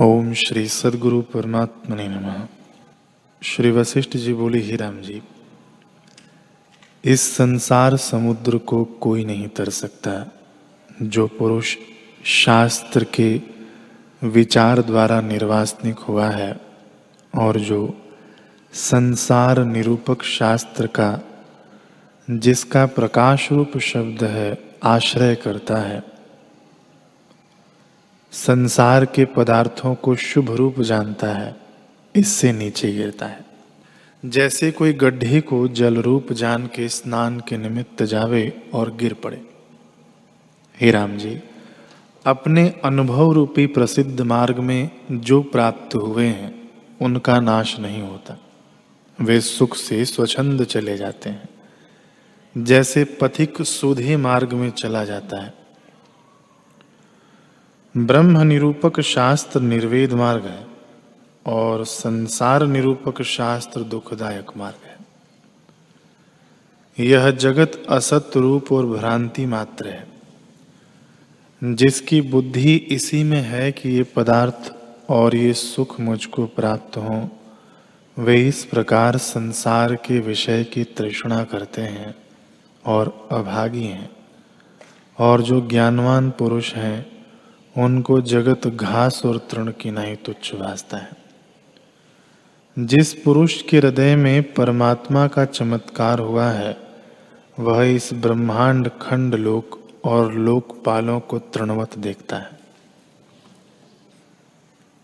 ओम श्री सदगुरु परमात्मा ने नमः। श्री वशिष्ठ जी बोले, ही राम जी, इस संसार समुद्र को कोई नहीं तर सकता, जो पुरुष शास्त्र के विचार द्वारा निर्वासनिक हुआ है और जो संसार निरूपक शास्त्र का, जिसका प्रकाश रूप शब्द है, आश्रय करता है। संसार के पदार्थों को शुभ रूप जानता है, इससे नीचे गिरता है। जैसे कोई गड्ढे को जल रूप जान के स्नान के निमित्त जावे और गिर पड़े। हे राम जी, अपने अनुभव रूपी प्रसिद्ध मार्ग में जो प्राप्त हुए हैं, उनका नाश नहीं होता। वे सुख से स्वच्छंद चले जाते हैं। जैसे पथिक सुधे मार्ग में चला जाता है ब्रह्म निरूपक शास्त्र निर्वेद मार्ग है और संसार निरूपक शास्त्र दुखदायक मार्ग है। यह जगत असत रूप और भ्रांति मात्र है। जिसकी बुद्धि इसी में है कि ये पदार्थ और ये सुख मुझको प्राप्त हो, वे इस प्रकार संसार के विषय की तृष्णा करते हैं और अभागी हैं और जो ज्ञानवान पुरुष हैं उनको जगत घास और तृण की नहीं तुच्छ भाजता है। जिस पुरुष के हृदय में परमात्मा का चमत्कार हुआ है, वह इस ब्रह्मांड खंड लोक और लोकपालों को तृणवत देखता है।